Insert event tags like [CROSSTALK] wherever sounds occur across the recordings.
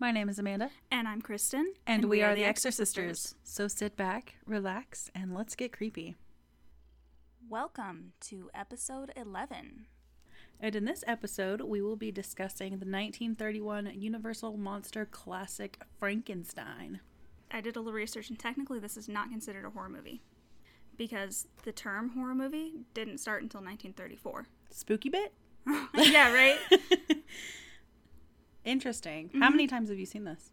My name is Amanda, And I'm Kristin. and, we, are, the Exorcisters. So sit back, relax, and let's get creepy. Welcome to episode 11. And in this episode, we will be discussing the 1931 Universal Monster classic Frankenstein. I did a little research, and technically, this is not considered a horror movie because the term horror movie didn't start until 1934. Spooky bit? [LAUGHS] yeah, right? [LAUGHS] Interesting. How many times have you seen this?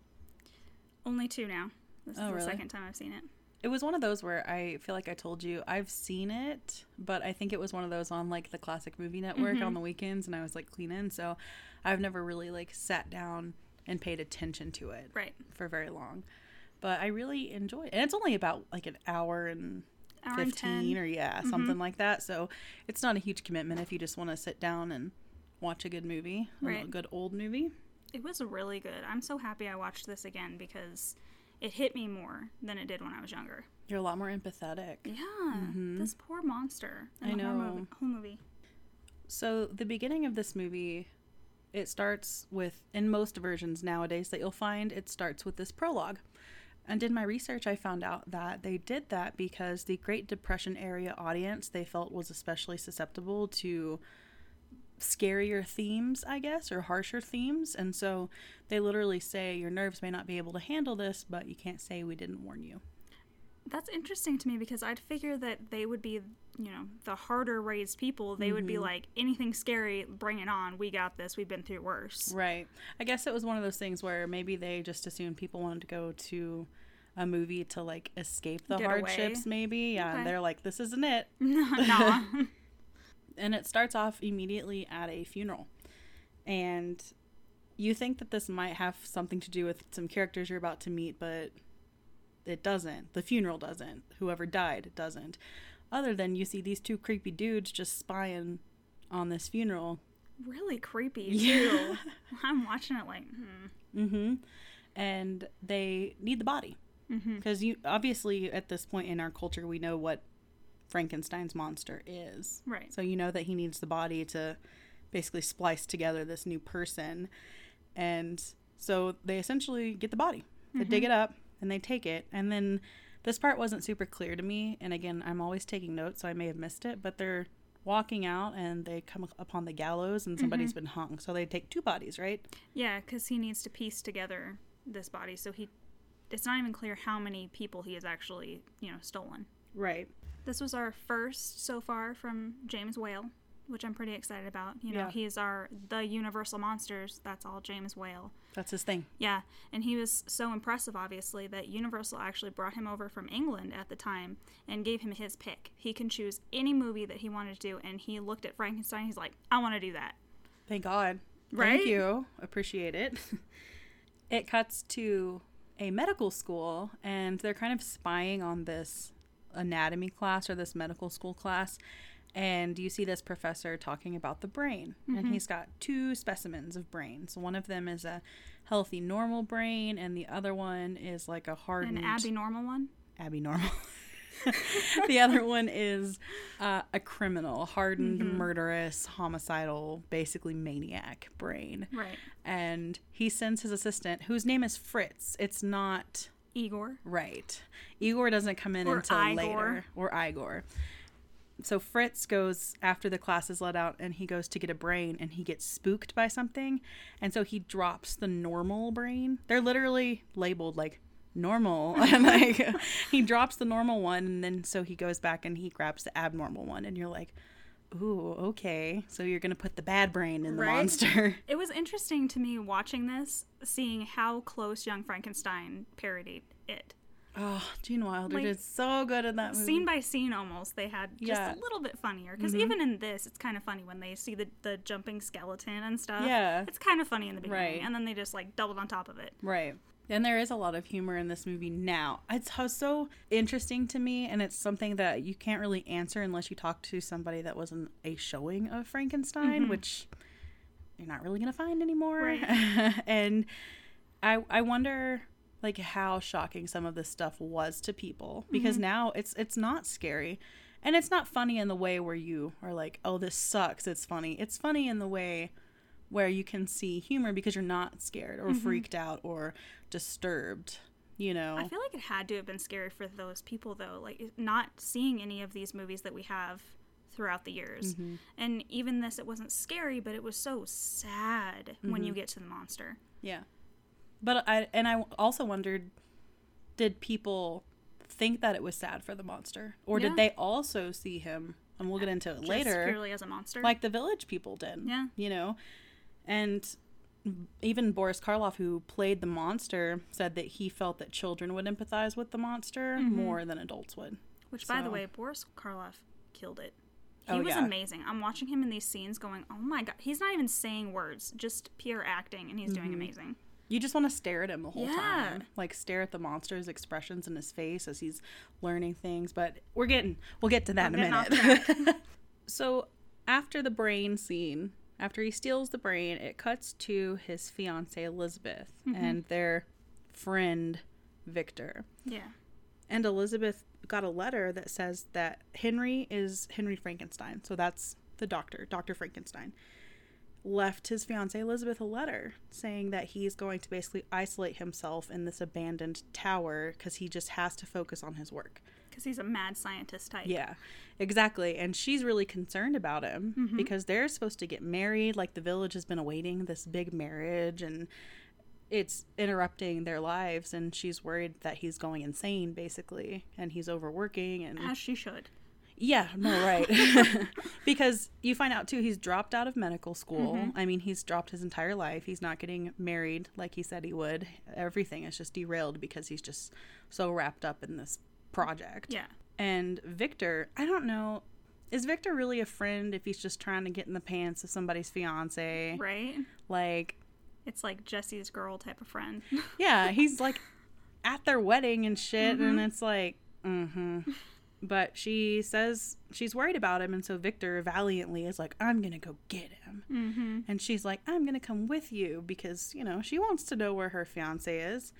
Only two now. This Oh, is the really? second time I've seen it. It was one of those where I feel like I told you I've seen it, but I think it was one of those on like the classic movie network on the weekends and I was like cleaning, so I've never really like sat down and paid attention to it Right. for very long. But I really enjoy it. And it's only about like an hour and Hour and 15 10. Mm-hmm. or yeah, something like that. So it's not a huge commitment if you just want to sit down and watch a good movie, a good old movie. It was really good. I'm so happy I watched this again because it hit me more than it did when I was younger. You're a lot more empathetic. Yeah. This poor monster. Mm-hmm. I know. movie- whole movie. So the beginning of this movie, it starts with in most versions nowadays that you'll find it starts with this prologue. And in my research, I found out that they did that because the Great Depression area audience they felt was especially susceptible to scarier themes, I guess, or harsher themes. And so they literally say your nerves may not be able to handle this, but you can't say we didn't warn you. That's interesting to me because I'd figure that they would be, you know, the harder raised people. They would Mm-hmm. be like, anything scary, bring it on. We got this. We've been through worse. Right. I guess it was one of those things where maybe they just assumed people wanted to go to a movie to like escape the Get away. hardships, maybe. Yeah. Okay. And they're like, this isn't it. [LAUGHS] nah. [LAUGHS] [LAUGHS] And it starts off immediately at a funeral. And you think that this might have something to do with some characters you're about to meet, but it doesn't. The funeral doesn't. Whoever died doesn't. Other than you see these two creepy dudes just spying on this funeral really creepy, Yeah. too. [LAUGHS] I'm watching it like, hmm. Mm-hmm. And they need the body Mm-hmm. because you obviously at this point in our culture we know what Frankenstein's monster is. Right. So you know that he needs the body to basically splice together this new person, and so they essentially get the body. They dig mm-hmm. it up and they take it, and then this part wasn't super clear to me. And again, I'm always taking notes, so I may have missed it. But they're walking out and they come upon the gallows, and somebody's mm-hmm. been hung. So they take two bodies, right? Yeah, because he needs to piece together this body. So he, it's not even clear how many people he has actually, you know, stolen. Right. This was our first so far from James Whale, which I'm pretty excited about. You know, Yeah. he's our the Universal Monsters. That's all James Whale. That's his thing. Yeah, and he was so impressive, obviously, that Universal actually brought him over from England at the time and gave him his pick. He can choose any movie that he wanted to do, and he looked at Frankenstein. He's like, I want to do that. Thank God. Right? Thank you. Appreciate it. [LAUGHS] it cuts to a medical school, and they're kind of spying on this anatomy class or this medical school class. And you see this professor talking about the brain, and he's got two specimens of brains. One of them is a healthy, normal brain, and the other one is like a hardened An Abby Normal one. Abby normal. [LAUGHS] the other one is uh, a criminal, hardened, murderous, homicidal, basically maniac brain. Right. And he sends his assistant, whose name is Fritz. It's not Igor. right. Igor doesn't come in Or until Igor. later, or Igor. So Fritz goes after the class is let out, and he goes to get a brain, and he gets spooked by something, and so he drops the normal brain. They're literally labeled like normal, [LAUGHS] and like [LAUGHS] he drops the normal one, and then so he goes back and he grabs the abnormal one, and you're like, ooh, okay, so you're gonna put the bad brain in the Right? monster. [LAUGHS] It was interesting to me watching this, seeing how close Young Frankenstein parodied it. Oh, Gene Wilder Like, did so good in that movie. Scene by scene, almost, they had just Yeah. Mm-hmm. a little bit funnier. Because even in this, it's kind of funny when they see the, the jumping skeleton and stuff. Yeah. It's kind of funny in the beginning. Right. And then they just, like, doubled on top of it. Right. And there is a lot of humor in this movie now. It's so interesting to me, and it's something that you can't really answer unless you talk to somebody that was in a showing of Frankenstein, which you're not really going to find anymore. Right. [LAUGHS] and I, I wonder like how shocking some of this stuff was to people because now it's it's not scary and it's not funny in the way where you are like oh this sucks it's funny it's funny in the way where you can see humor because you're not scared or freaked out or disturbed, you know. I feel like it had to have been scary for those people though, like not seeing any of these movies that we have throughout the years. Mm-hmm. And even this, it wasn't scary, but it was so sad when Mm-hmm. you get to the monster. Yeah. But I and I also wondered did people think that it was sad for the monster or Yeah. did they also see him and we'll get into it Just later purely as a monster. like the village people did. Yeah. You know. And even Boris Karloff who played the monster said that he felt that children would empathize with the monster Mm-hmm. more than adults would. Which, by the way, Boris Karloff killed it. He Oh, was yeah. amazing. I'm watching him in these scenes going, oh my god. He's not even saying words, just pure acting, and he's doing Mm-hmm. amazing. You just want to stare at him the whole Yeah. time. Like stare at the monster's expressions in his face as he's learning things. But we're getting we'll get to that We're in a minute. [LAUGHS] [LAUGHS] so after the brain scene, after he steals the brain, it cuts to his fiancee Elizabeth and their friend Victor. Yeah. And Elizabeth got a letter that says that Henry is Henry Frankenstein. So that's the doctor, Dr. Frankenstein. Left his fiancee Elizabeth a letter saying that he's going to basically isolate himself in this abandoned tower because he just has to focus on his work. Because he's a mad scientist type. Yeah, exactly. And she's really concerned about him Mm-hmm. because they're supposed to get married. Like the village has been awaiting this big marriage and it's interrupting their lives. And she's worried that he's going insane, basically, and he's overworking. And As she should. Yeah, no, right. [LAUGHS] because you find out too, he's dropped out of medical school. Mm-hmm. I mean, he's dropped his entire life. He's not getting married like he said he would. Everything is just derailed because he's just so wrapped up in this project. Yeah. And Victor, I don't know, is Victor really a friend if he's just trying to get in the pants of somebody's fiance? Right? Like, It's like Jesse's girl type of friend. yeah, he's like [LAUGHS] at their wedding and shit, and it's like, mm-hmm. But she says she's worried about him, and so Victor valiantly is like, I'm gonna go get him. mm-hmm. And she's like, I'm gonna come with you because, you know, she wants to know where her fiance is.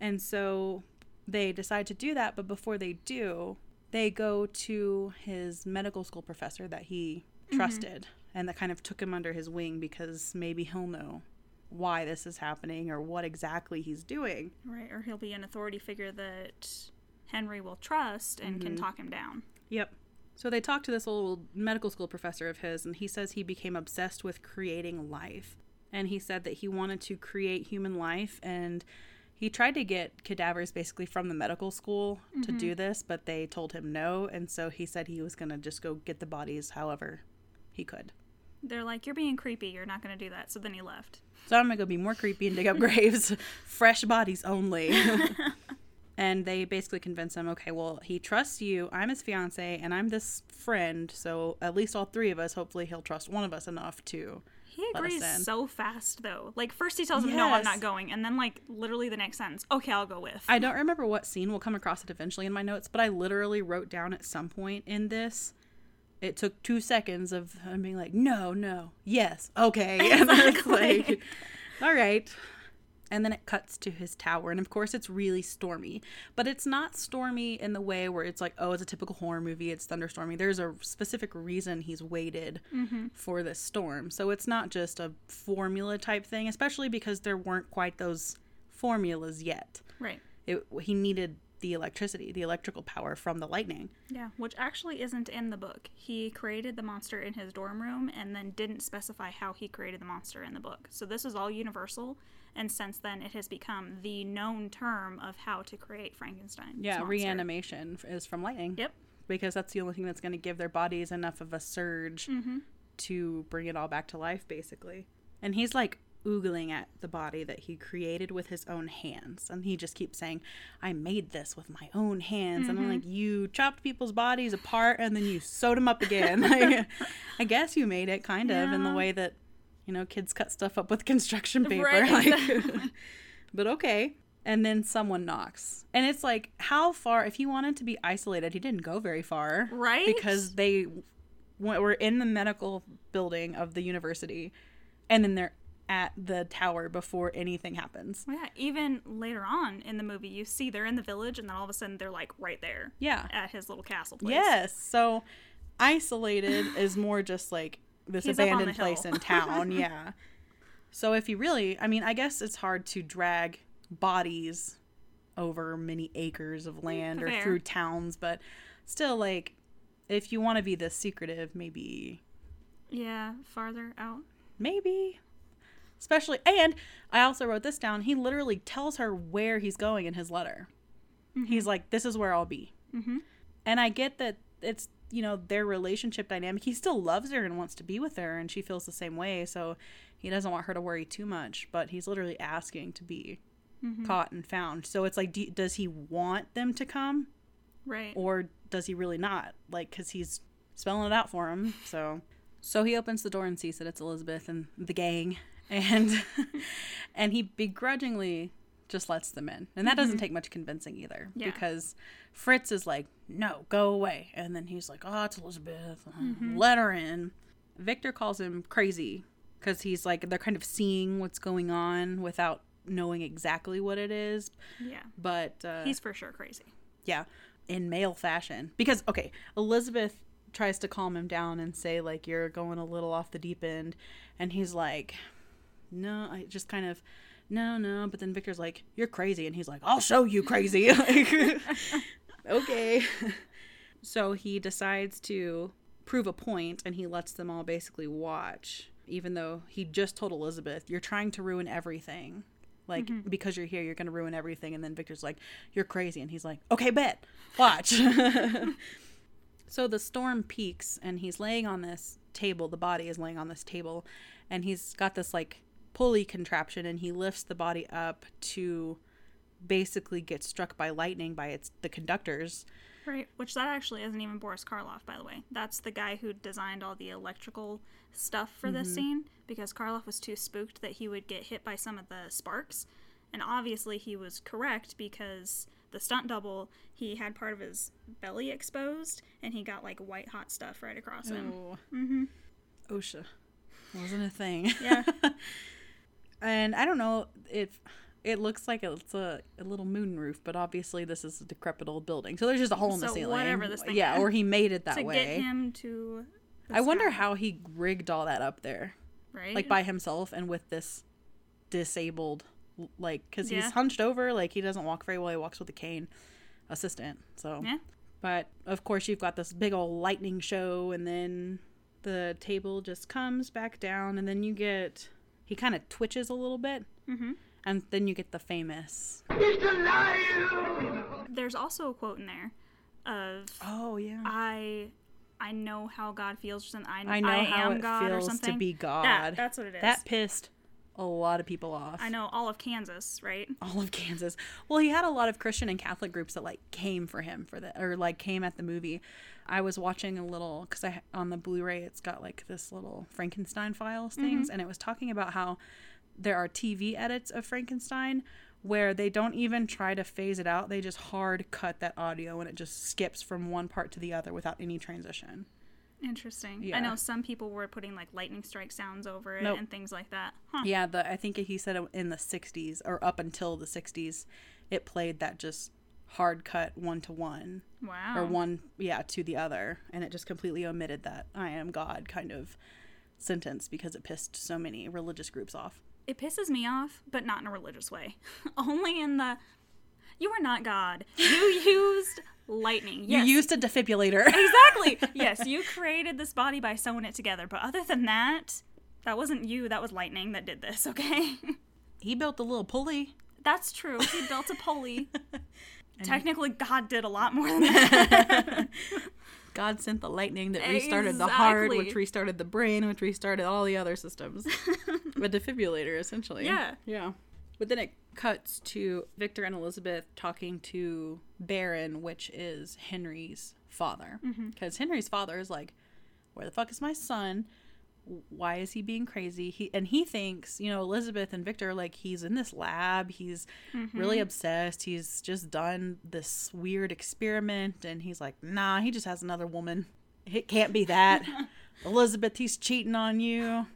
And so they decide to do that, but before they do, they go to his medical school professor that he trusted and that kind of took him under his wing because maybe he'll know why this is happening or what exactly he's doing. Right. Or he'll be an authority figure that Henry will trust and can Mm-hmm. talk him down. Yep. So they talk to this old medical school professor of his, and he says he became obsessed with creating life. And he said that he wanted to create human life, and he tried to get cadavers basically from the medical school to do this, but they told him no. And so he said he was going to just go get the bodies however he could. They're like, You're being creepy. You're not going to do that. So then he left. So I'm going to go be more creepy and dig up [LAUGHS] graves. Fresh bodies only. [LAUGHS] and they basically convince him, okay, well, he trusts you. I'm his fiance, and I'm this friend. So at least all three of us, hopefully, he'll trust one of us enough to. He agrees so fast, though. Like, first he tells him, No, I'm not going. And then, like, literally the next sentence, Okay, I'll go with. I don't remember what scene. We'll come across it eventually in my notes, but I literally wrote down at some point in this. It took two seconds of him being like, no, no, yes, okay. [LAUGHS] And I was like, all right. And then it cuts to his tower. And of course, it's really stormy. But it's not stormy in the way where it's like, oh, it's a typical horror movie. It's thunderstorming. There's a specific reason he's waited mm-hmm. for this storm. So it's not just a formula type thing, especially because there weren't quite those formulas yet. right. It, he needed the electricity, the electrical power from the lightning. Yeah, which actually isn't in the book. He created the monster in his dorm room and then didn't specify how he created the monster in the book. So this is all universal, and since then it has become the known term of how to create Frankenstein. Yeah, reanimation is from lightning. Yep. Because that's the only thing that's going to give their bodies enough of a surge mm-hmm. to bring it all back to life, basically. And he's like oogling at the body that he created with his own hands. And he just keeps saying, I made this with my own hands. And I'm mm-hmm. like, you chopped people's bodies apart and then you sewed them up again. [LAUGHS] like, I guess you made it kind of in the way that, you know, kids cut stuff up with [LAUGHS] construction paper. Right, Like, [LAUGHS] [LAUGHS] but okay. And then someone knocks. And it's like, how far, if he wanted to be isolated, he didn't go very far. Right? Because they w- were in the medical building of the university and then they're at the tower before anything happens. Yeah, even later on in the movie, you see they're in the village, and then all of a sudden they're like right there Yeah. at his little castle place. Yes. So isolated is more just like this He's abandoned place in town. [LAUGHS] Yeah. So if you really, I mean, I guess it's hard to drag bodies over many acres of land or through towns, but still, like, if you want to be this secretive, maybe, Yeah, farther out. maybe. Especially, and I also wrote this down. He literally tells her where he's going in his letter. He's like, "This is where I'll be," Mm-hmm. and I get that it's you know their relationship dynamic. He still loves her and wants to be with her, and she feels the same way. So he doesn't want her to worry too much. But he's literally asking to be Mm-hmm. caught and found. So it's like, do, does he want them to come, Right. or does he really not? Like, because he's spelling it out for him. So, so he opens the door and sees that it's Elizabeth and the gang, and [LAUGHS] and he begrudgingly just lets them in, and that doesn't mm-hmm. take much convincing either, Yeah. because Fritz is like, no, go away, and then he's like, oh, it's Elizabeth, uh-huh. mm-hmm. let her in. Victor calls him crazy because he's like they're kind of seeing what's going on without knowing exactly what it is. Yeah. but uh, He's for sure crazy. yeah. In male fashion. Because okay elizabeth tries to calm him down and say like you're going a little off the deep end. And he's like no i just kind of no no. But then victor's like you're crazy. And he's like i'll show you crazy. [LAUGHS] Like, [LAUGHS] okay. [LAUGHS] So he decides to prove a point and he lets them all basically watch even though he just told elizabeth you're trying to ruin everything. Like mm-hmm. because you're here you're going to ruin everything. And then victor's like you're crazy. And he's like okay bet. Watch. So the storm peaks and he's laying on this table the body is laying on this table and he's got this like pulley contraption and he lifts the body up to basically get struck by lightning by its the conductors Right. Which that actually isn't even Boris Karloff, by the way. That's the guy who designed all the electrical stuff for this scene because Karloff was too spooked that he would get hit by some of the sparks. And obviously he was correct because the stunt double, he had part of his belly exposed and he got like white hot stuff right across him. oh Mm-hmm. osha wasn't a thing Yeah. [LAUGHS] and i don't know if it looks like it's a, a little moon roof but obviously this is a decrepit old building so there's just a hole in the So ceiling whatever this thing yeah or he made it that to way get him to. the i wonder how he rigged all that up there Right? like by himself and with this disabled like because Yeah. he's hunched over like he doesn't walk very well he walks with a cane assistant so Yeah. but of course you've got this big old lightning show and then the table just comes back down and then you get he kind of twitches a little bit Mhm. and then you get the famous There's also a quote in there of oh yeah I I know how God feels or something. I, i know I how am it God or feels something. to be god That, that's what it is. that pissed a lot of people off I know all of Kansas, right? all of Kansas. Well, he had a lot of Christian and Catholic groups that like came for him for that, or like came at the movie. I was watching a little because I on the Blu-ray it's got like this little Frankenstein files mm-hmm. things, and it was talking about how there are TV edits of Frankenstein where they don't even try to phase it out; they just hard cut that audio, and it just skips from one part to the other without any transition. Interesting. Yeah. I know some people were putting like lightning strike sounds over it Nope. and things like that. Huh. Yeah, the I think he said in the '60s or up until the '60s, it played that just hard cut one to one. Wow. or one yeah to the other and it just completely omitted that i am god kind of sentence because it pissed so many religious groups off It pisses me off, but not in a religious way. [LAUGHS] Only in the you are not God. [LAUGHS] You used lightning. Yes. you used a defibrillator [LAUGHS] exactly. yes, you created this body by sewing it together. But other than that, that wasn't you. That was lightning that did this. [LAUGHS] Okay. he built the little pulley That's true. He built a pulley. Technically, God did a lot more than that. god sent the lightning that restarted the heart which restarted the brain which restarted all the other systems a defibrillator essentially Yeah. yeah but then it cuts to victor and elizabeth talking to baron which is henry's father. Mm-hmm. Because henry's father is like where the fuck is my son? Why is he being crazy? He and he thinks you know elizabeth and victor like he's in this lab. He's mm-hmm. really obsessed. He's just done this weird experiment. And he's like nah he just has another woman. It can't be that. [LAUGHS] Elizabeth he's cheating on you.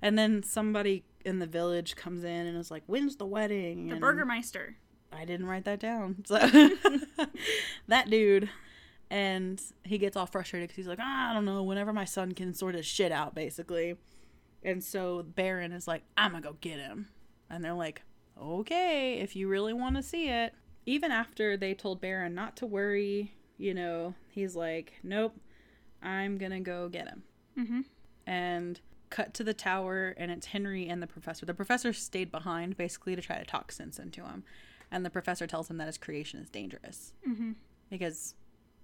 And then somebody in the village comes in and is like when's the wedding the and Burgermeister. I didn't write that down. So [LAUGHS] [LAUGHS] that dude, and he gets all frustrated because he's like, ah, I don't know. Whenever my son can sort his shit out, basically, And so Baron is like, I'm gonna go get him. And they're like, okay, if you really want to see it. Even after they told Baron not to worry, you know, he's like, nope, I'm gonna go get him. Mm-hmm. And cut to the tower, and it's Henry and the professor. The professor stayed behind basically to try to talk sense into him. And the professor tells him that his creation is dangerous. Mm-hmm. Because,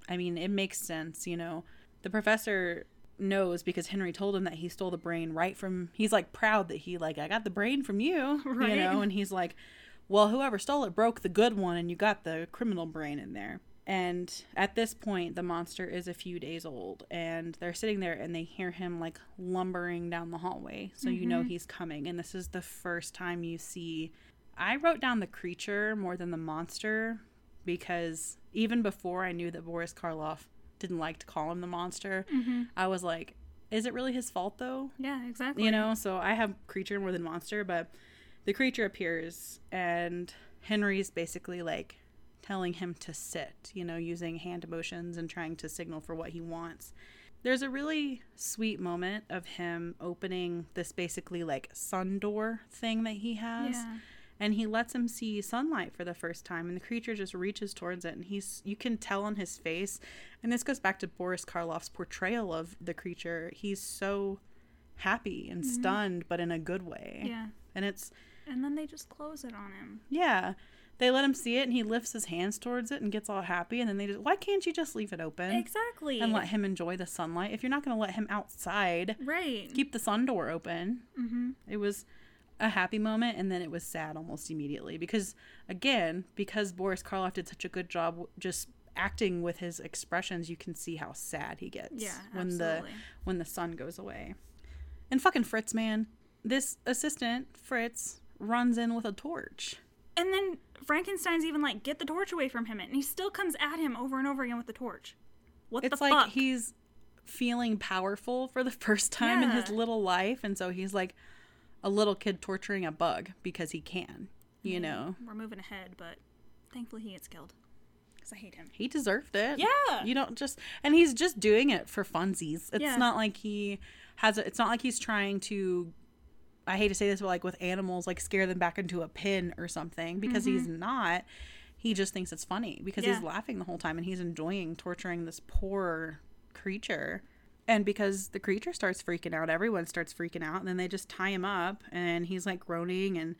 I mean, it makes sense, you know. The professor knows because Henry told him that he stole the brain right from he's like proud that he like I got the brain from you, Right. [LAUGHS] you know, and he's like, well, whoever stole it broke the good one and you got the criminal brain in there. And at this point, the monster is a few days old, and they're sitting there and they hear him like lumbering down the hallway. So you know he's coming. And this is the first time you see. I wrote down the creature more than the monster because even before I knew that Boris Karloff didn't like to call him the monster, Mm-hmm. I was like, is it really his fault though? Yeah, exactly. You know, so I have creature more than monster, but the creature appears and Henry's basically like telling him to sit, you know, using hand motions and trying to signal for what he wants. There's a really sweet moment of him opening this basically like sun door thing that he has Yeah. and he lets him see sunlight for the first time and the creature just reaches towards it and he's you can tell on his face and this goes back to Boris Karloff's portrayal of the creature he's so happy and mm-hmm. stunned but in a good way Yeah. and it's And then they just close it on him. yeah they let him see it and he lifts his hands towards it and gets all happy and then they just why can't you just leave it open Exactly. and let him enjoy the sunlight if you're not going to let him outside Right. keep the sun door open Mm-hmm. it was a happy moment and then it was sad almost immediately because again because boris karloff did such a good job just acting with his expressions you can see how sad he gets Yeah, when absolutely. the when the sun goes away and fucking fritz man this assistant fritz runs in with a torch And then Frankenstein's even like, get the torch away from him, and he still comes at him over and over again with the torch. What it's the fuck? It's like he's feeling powerful for the [LAUGHS] first time in his little life and so he's like a little kid torturing a bug because he can you know We're moving ahead, but thankfully he gets killed. Because I hate him. he deserved it. Yeah. You don't just and he's just doing it for funsies. It's Yeah. not like he has a, it's not like he's trying to I hate to say this but like with animals like scare them back into a pin or something because he's not. He just thinks it's funny because he's Mm-hmm. Laughing the whole time and he's enjoying torturing this poor creature. And because the creature starts freaking out, everyone starts freaking out, and then they just tie him up, and he's like groaning and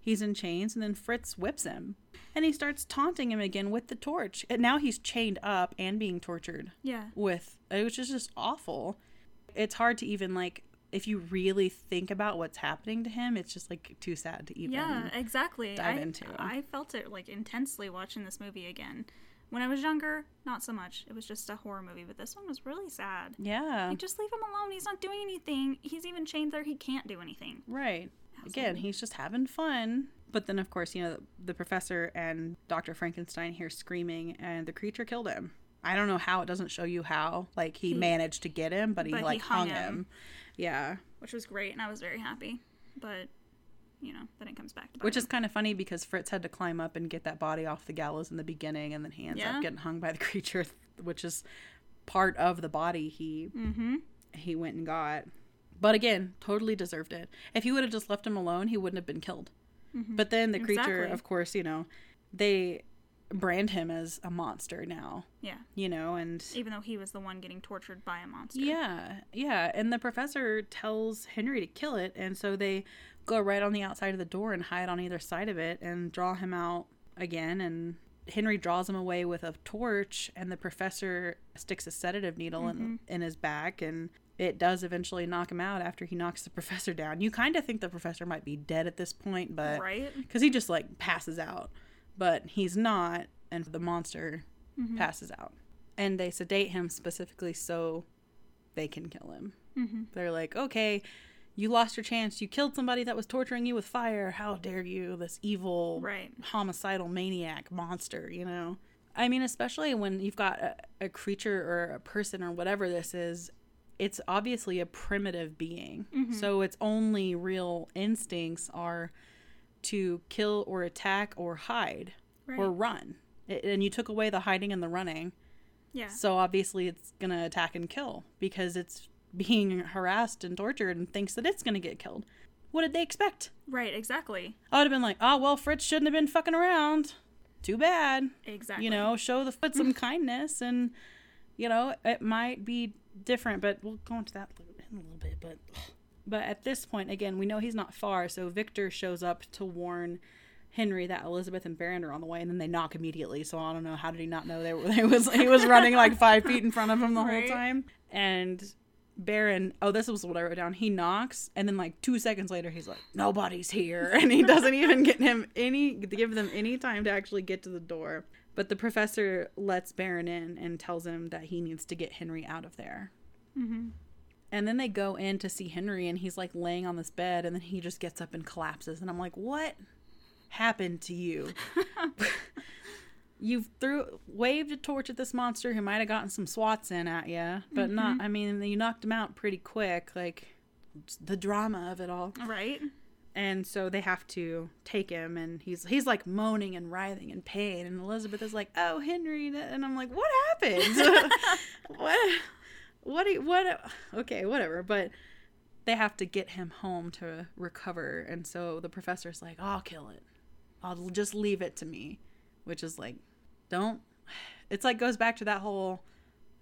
he's in chains, and then Fritz whips him. And he starts taunting him again with the torch. And now he's chained up and being tortured Yeah. with, which is just awful. It's hard to even like, if you really think about what's happening to him, it's just like too sad to even. Yeah, exactly. dive I, into. I felt it like intensely watching this movie again. When I was younger, not so much. It was just a horror movie, but this one was really sad. Yeah. Like, just leave him alone. He's not doing anything. He's even chained there. He can't do anything. Right. Again, he's just having fun. But then, of course, you know, the professor and Dr. Frankenstein hear screaming, and the creature killed him. I don't know how. It doesn't show you how. Like, he, He- managed to get him, but he, but he like, hung hung, him. him. Yeah. which was great, and I was very happy. But you know, then it comes back to Which him. is kind of funny because Fritz had to climb up and get that body off the gallows in the beginning, and then he ends Yeah. up getting hung by the [LAUGHS] creature, which is part of the body he mm-hmm. he went and got. But again, totally deserved it. If he would have just left him alone, he wouldn't have been killed. But then the creature, Exactly. of course, you know, they brand him as a monster now, Yeah, you know, and even though he was the one getting tortured by a monster. yeah, yeah. And the professor tells Henry to kill it, and so they go right on the outside of the door and hide on either side of it and draw him out again. And Henry draws him away with a torch, and the professor sticks a sedative needle in, mm-hmm. in his back, and it does eventually knock him out after he knocks the [LAUGHS] professor down. You kind of think the professor might be dead at this point, but right. because he just like passes out, but he's not, and the monster passes out, and they sedate him specifically so they can kill him. Mm-hmm. They're like, okay, you lost your chance. You killed somebody that was torturing you with fire. How dare you, this evil, Right. homicidal maniac monster? You know. I mean, especially when you've got a, a creature or a person or whatever this is, it's obviously a primitive being. So its only real instincts are to kill or attack or hide Right. or run. It, and you took away the hiding and the running. yeah. So obviously it's going to attack and kill because it's being harassed and tortured and thinks that it's going to get killed. What did they expect? Right, exactly. I would have been like, oh, well, Fritz shouldn't have been fucking around. Too bad. Exactly. You know, show the foot some [LAUGHS] kindness and, you know, it might be different, but we'll go into that in a little bit. But, but at this point, again, we know he's not far. So Victor shows up to warn Henry that Elizabeth and Baron are on the way, and then they knock immediately. So I don't know how did he not know they were. [LAUGHS] He was he was running like five feet in front of him the Right. whole time, and Baron. Oh, this was what I wrote down. He knocks, and then like two seconds later, he's like, "Nobody's here," [LAUGHS] and he doesn't even get him any give them any time to actually get to the door. But the professor lets Baron in and tells him that he needs to get Henry out of there. Mm-hmm. And then they go in to see Henry, and he's like laying on this bed, and then he just gets up and collapses. And I'm like, what happened to you? [LAUGHS] You've threw waved a torch at this monster who might have gotten some swats in at you, but not. Mm-hmm. I mean, you knocked him out pretty quick. Like the drama of it all, Right. and so they have to take him, and he's he's like moaning and writhing in pain, and Elizabeth is like, "Oh, Henry," and I'm like, "What happened? [LAUGHS] [LAUGHS] what? What? do you- What? Okay, whatever." But they have to get him home to recover, and so the professor's like, "I'll kill it. I'll just leave it to me," which is like, don't. It's like goes back to that whole,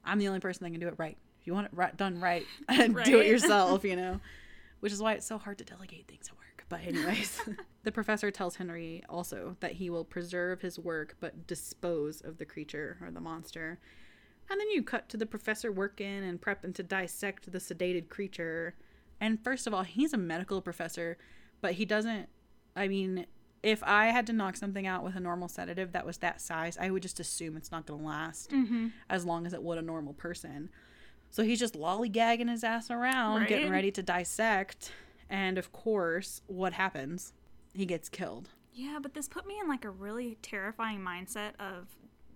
"I'm the only person that can do it right." If you want it right, done right, [LAUGHS] do it yourself, you know [LAUGHS] which is why it's so hard to delegate things at work. But anyways, [LAUGHS] the professor tells Henry also that he will preserve his work but dispose of the creature or the monster. And then you cut to the professor working and prepping to dissect the sedated creature. And first of all, he's a medical professor, but he doesn't I mean, if I had to knock something out with a normal sedative that was that size, I would just assume it's not going to last Mm-hmm. as long as it would a normal person. So he's just lollygagging his ass around, getting ready to dissect. And of course, what happens? He gets killed. Yeah, but this put me in like a really terrifying mindset of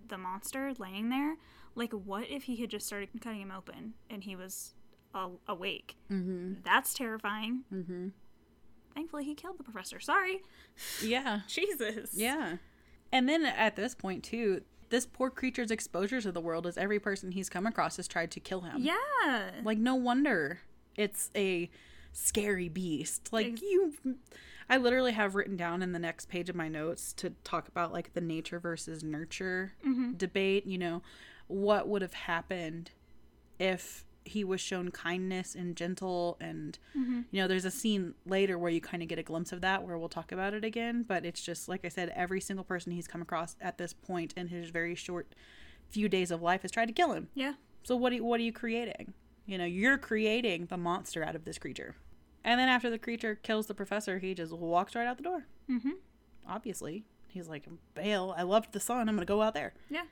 the monster laying there. Like, what if he had just started cutting him open and he was awake? Mm-hmm. That's terrifying. Mm-hmm. Thankfully, he killed the professor. Sorry. Yeah. [LAUGHS] Jesus. Yeah. And then at this point, too, this poor creature's exposure to the world is every person he's come across has tried to kill him. Yeah. Like, no wonder it's a scary beast. Like, Ex- you. I literally have written down in the next page of my notes to talk about, like, the nature versus nurture Mm-hmm. debate. You know, what would have happened if he was shown kindness and gentle and Mm-hmm. you know there's a scene later where you kind of get a glimpse of that where we'll talk about it again but it's just like i said every single person he's come across at this point in his very short few days of life has tried to kill him Yeah. so what are you, what are you creating you know you're creating the monster out of this creature and then after the creature kills the professor he just walks right out the door Mm-hmm. obviously he's like bail i loved the sun i'm gonna go out there Yeah.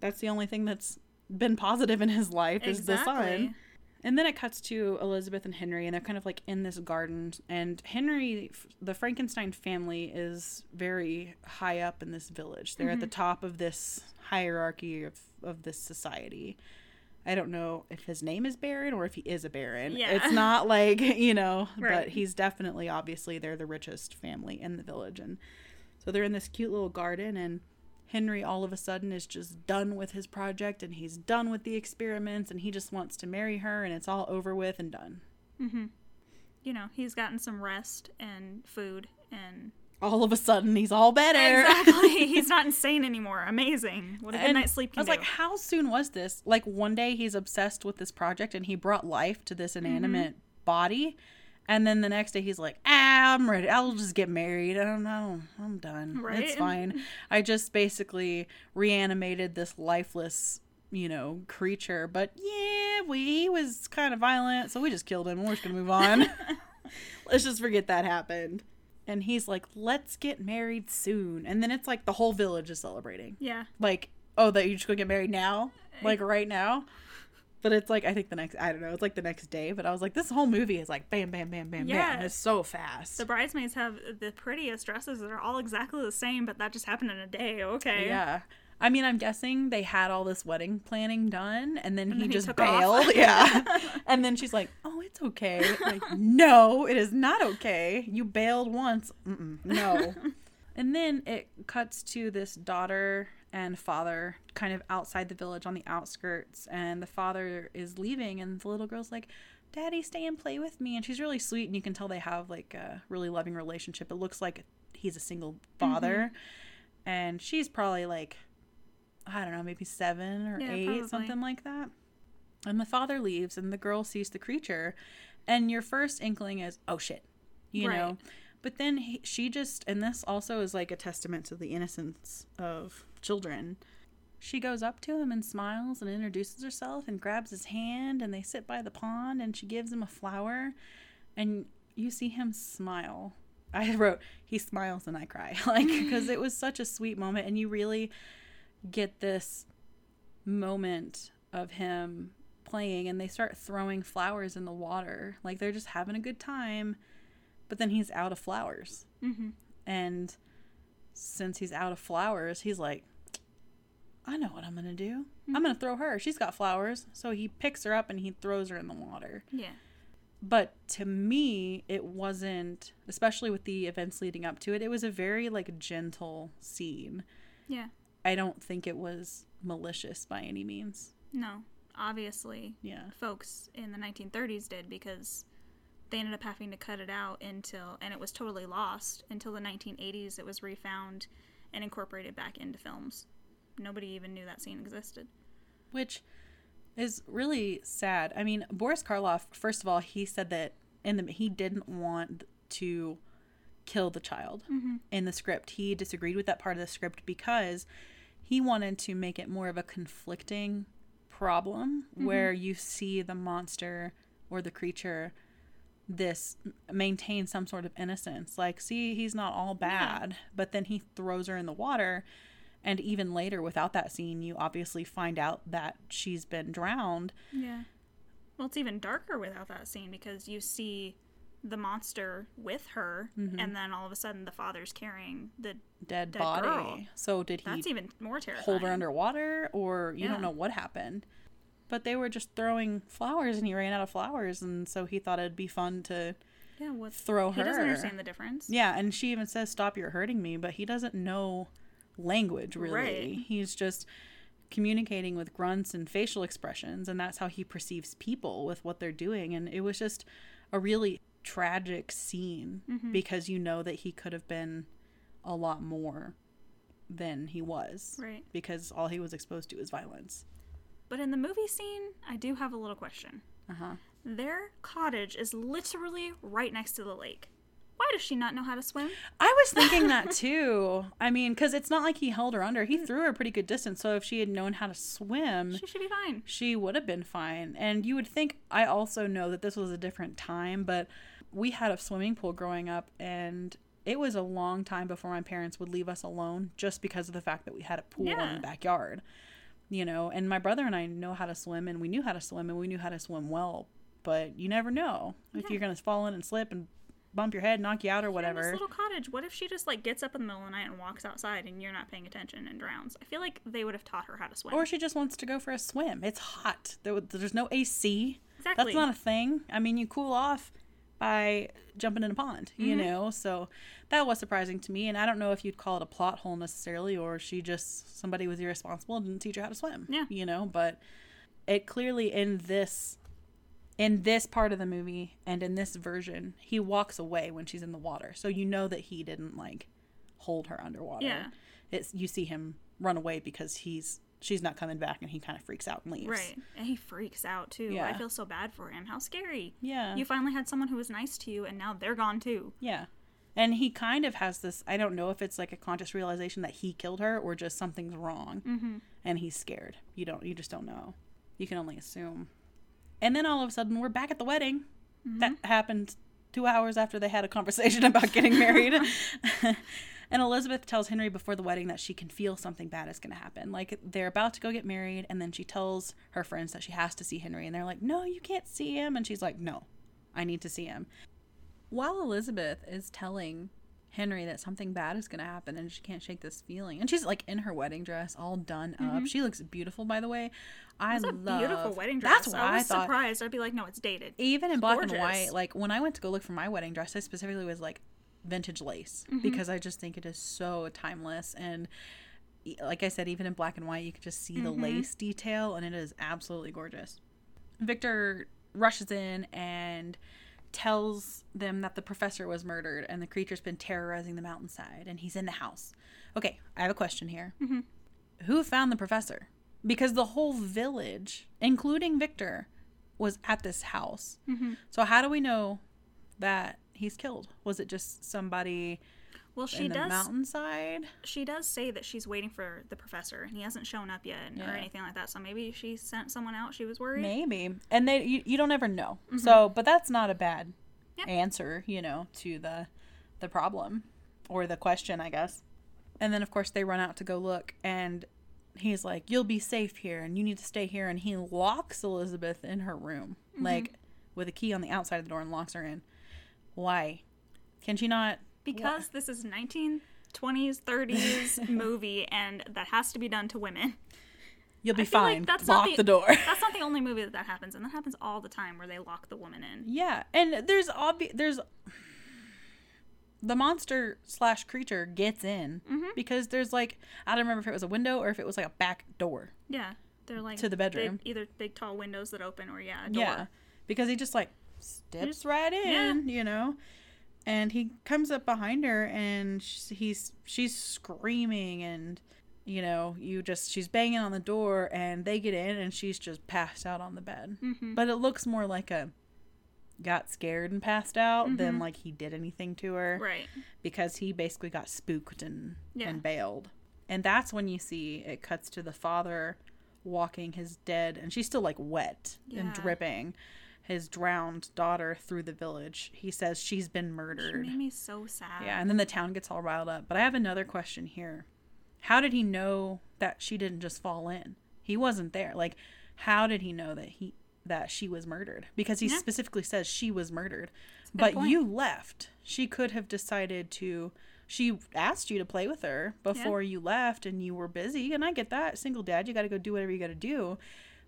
That's the only thing that's been positive in his life is the sun and then it cuts to Elizabeth and Henry, and they're kind of like in this garden. And Henry, the Frankenstein family, is very high up in this village. They're at the mm-hmm. top of this hierarchy of, of this society. I don't know if his name is Baron or if he is a Baron. Yeah. It's not like, [LAUGHS] you know, [LAUGHS] Right. but he's definitely, obviously, they're the richest family in the village. And so they're in this cute little garden, and Henry all of a sudden is just done with his project and he's done with the experiments and he just wants to marry her and it's all over with and done. Mm-hmm. You know, he's gotten some rest and food and All of a sudden he's all better. exactly. [LAUGHS] he's not insane anymore. Amazing. What a good And night's sleep I was do. like, how soon was this? Like one day he's obsessed with this project and he brought life to this inanimate body. And then the next day he's like, ah, I'm ready. I'll just get married. I don't know. I'm done. It's fine. I just basically reanimated this lifeless, you know, creature. But yeah, we he was kind of violent, so we just killed him. We're just gonna move on. [LAUGHS] Let's just forget that happened. And he's like, let's get married soon. And then it's like the whole village is celebrating yeah. like oh that you just go get married now like right now but it's like i think the next i don't know it's like the next day but i was like this whole movie is like bam bam bam bam bam Yes. it's so fast The bridesmaids have the prettiest dresses that are all exactly the same, but that just happened in a day. Okay. yeah i mean i'm guessing they had all this wedding planning done and then he then he just off. bailed [LAUGHS] yeah [LAUGHS] and then she's like oh it's okay like no it is not okay you bailed once Mm-mm, no [LAUGHS] and then it cuts to this daughter and father kind of outside the village on the outskirts and the father is leaving and the little girl's like Daddy, stay and play with me. And she's really sweet, and you can tell they have like a really loving relationship. It looks like he's a single father, mm-hmm. and she's probably like, I don't know, maybe seven or Yeah, eight, probably. something like that. And the father leaves, and the girl sees the creature, and your first inkling is, oh shit, you Right. know. But then he, she just, and this also is like a testament to the innocence of children. She goes up to him and smiles and introduces herself and grabs his hand, and they sit by the pond, and she gives him a flower, and you see him smile. I [LAUGHS] wrote, he smiles and I cry. [LAUGHS] Like, because it was such a sweet moment, and you really get this moment of him playing and they start throwing flowers in the water like they're just having a good time but then he's out of flowers Mm-hmm. and since he's out of flowers he's like i know what i'm gonna do i'm mm-hmm. gonna throw her she's got flowers so he picks her up and he throws her in the water Yeah. but to me it wasn't especially with the events leading up to it it was a very like gentle scene Yeah. i don't think it was malicious by any means No. Obviously, yeah folks in the 1930s did because they ended up having to cut it out until, and it was totally lost until the 1980s. It was refound and incorporated back into films. Nobody even knew that scene existed. which is really sad. I mean, Boris Karloff, first of all, he said that in the he didn't want to kill the child mm-hmm. in the script. He disagreed with that part of the script because he wanted to make it more of a conflicting problem mm-hmm. where you see the monster or the creature this maintain some sort of innocence like see he's not all bad but then he throws her in the water and even later without that scene you obviously find out that she's been drowned Yeah. Well, it's even darker without that scene because you see the monster with her, mm-hmm. and then all of a sudden the father's carrying the. dead, Dead body girl. so did he That's even more terrifying. hold her underwater or you Yeah. don't know what happened but they were just throwing flowers and he ran out of flowers and so he thought it'd be fun to Yeah, throw He her He doesn't understand the difference. yeah and she even says stop you're hurting me but he doesn't know language really Right. he's just communicating with grunts and facial expressions and that's how he perceives people with what they're doing and it was just a really tragic scene Mm-hmm. because you know that he could have been a lot more than he was Right. because all he was exposed to is violence But in the movie scene, I do have a little question. uh-huh Their cottage is literally right next to the lake. Why does she not know how to swim? I was thinking that [LAUGHS] too. I mean, because it's not like he held her under. He mm. threw her a pretty good distance. So if she had known how to swim, She should be fine. she would have been fine. And you would think, I also know that this was a different time, but we had a swimming pool growing up, and it was a long time before my parents would leave us alone just because of the fact that we had a pool in the backyard. You know, and my brother and I know how to swim, and we knew how to swim, and we knew how to swim well. But you never know if Yeah. you're going to fall in and slip and bump your head, knock you out, or You're in whatever. this little cottage. What if she just like gets up in the middle of the night and walks outside and you're not paying attention and drowns? I feel like they would have taught her how to swim. Or she just wants to go for a swim. It's hot. There, there's no AC. Exactly. That's not a thing. I mean, you cool off by jumping in a pond, you Mm-hmm. know? So that was surprising to me. And I don't know if you'd call it a plot hole necessarily, or she just, somebody was irresponsible and didn't teach her how to swim. Yeah. You know? But it clearly in this. In this part of the movie and in this version, he walks away when she's in the water. So you know that he didn't like hold her underwater. Yeah. It's you see him run away because he's she's not coming back and he kind of freaks out and leaves. Right. And he freaks out too. I feel so bad for him. How scary. Yeah. You finally had someone who was nice to you and now they're gone too. Yeah. And he kind of has this I don't know if it's like a conscious realization that he killed her or just something's wrong. Mm-hmm. And he's scared. You don't you just don't know. You can only assume. And then all of a sudden we're back at the wedding. Mm-hmm. That happened 2 hours after they had a conversation [LAUGHS] about getting married. [LAUGHS] and Elizabeth tells Henry before the wedding that she can feel something bad is going to happen. Like they're about to go get married and then she tells her friends that she has to see Henry and they're like, "No, you can't see him." And she's like, "No. I need to see him." while Elizabeth is telling Henry that something bad is going to happen and she can't shake this feeling, and she's like in her wedding dress, all done up. She looks beautiful, by the way. I It's a love beautiful wedding dress. That's why I I, was thought. surprised. I'd be like, no, it's dated. Even in black gorgeous. and white, like when I went to go look for my wedding dress, I specifically was like vintage lace Mm-hmm. because I just think it is so timeless and. Like I said, even in black and white, you could just see the Mm-hmm. lace detail, and it is absolutely gorgeous. Victor rushes in and tells them that the professor was murdered and the creature's been terrorizing the mountainside and he's in the house. Okay, I have a question here. Mm-hmm. Who found the professor? Because the whole village, including Victor, was at this house. Mm-hmm. So how do we know that he's killed? Was it just somebody Well, she does. mountainside? She does say that she's waiting for the professor, and he hasn't shown up yet, Yeah. or anything like that. So maybe she sent someone out. She was worried. Maybe. And they you, you don't ever know. Mm-hmm. So, but that's not a bad Yeah. answer, you know, to the the problem or the question, I guess. And then of course they run out to go look and he's like, "You'll be safe here and you need to stay here." And he locks Elizabeth in her room, mm-hmm. like with a key on the outside of the door and locks her in. Why? Can she not Because this is 1920s, 30s [LAUGHS] movie, and that has to be done to women. You'll be feel like fine. that's not Lock the- the door. That's not the only movie that that happens, and that happens all the time where they lock the woman in. Yeah, and there's obvious there's the monster slash creature gets in Mhm. because there's like I don't remember if it was a window or if it was like a back door. Yeah, they're like To the big- bedroom. either big tall windows that open, or yeah, a door. Yeah, because he just like steps Just- right in, you know, and he comes up behind her and he's she's screaming and you know you just she's banging on the door and they get in and she's just passed out on the bed. Mhm. But it looks more like a got scared and passed out than Mhm. like he did anything to her Right. because he basically got spooked and Yeah. and bailed. And that's when you see it cuts to the father walking his dead and she's still like wet and dripping his drowned daughter through the village. He says she's been murdered. She made me so sad. Yeah, and then the town gets all riled up. But I have another question here. How did he know that she didn't just fall in? He wasn't there. Like, how did he know that he that she was murdered? Because he Yeah. specifically says she was murdered. But point. you left. She could have decided to she asked you to play with her before you left and you were busy and I get that. Single dad, you got to go do whatever you got to do.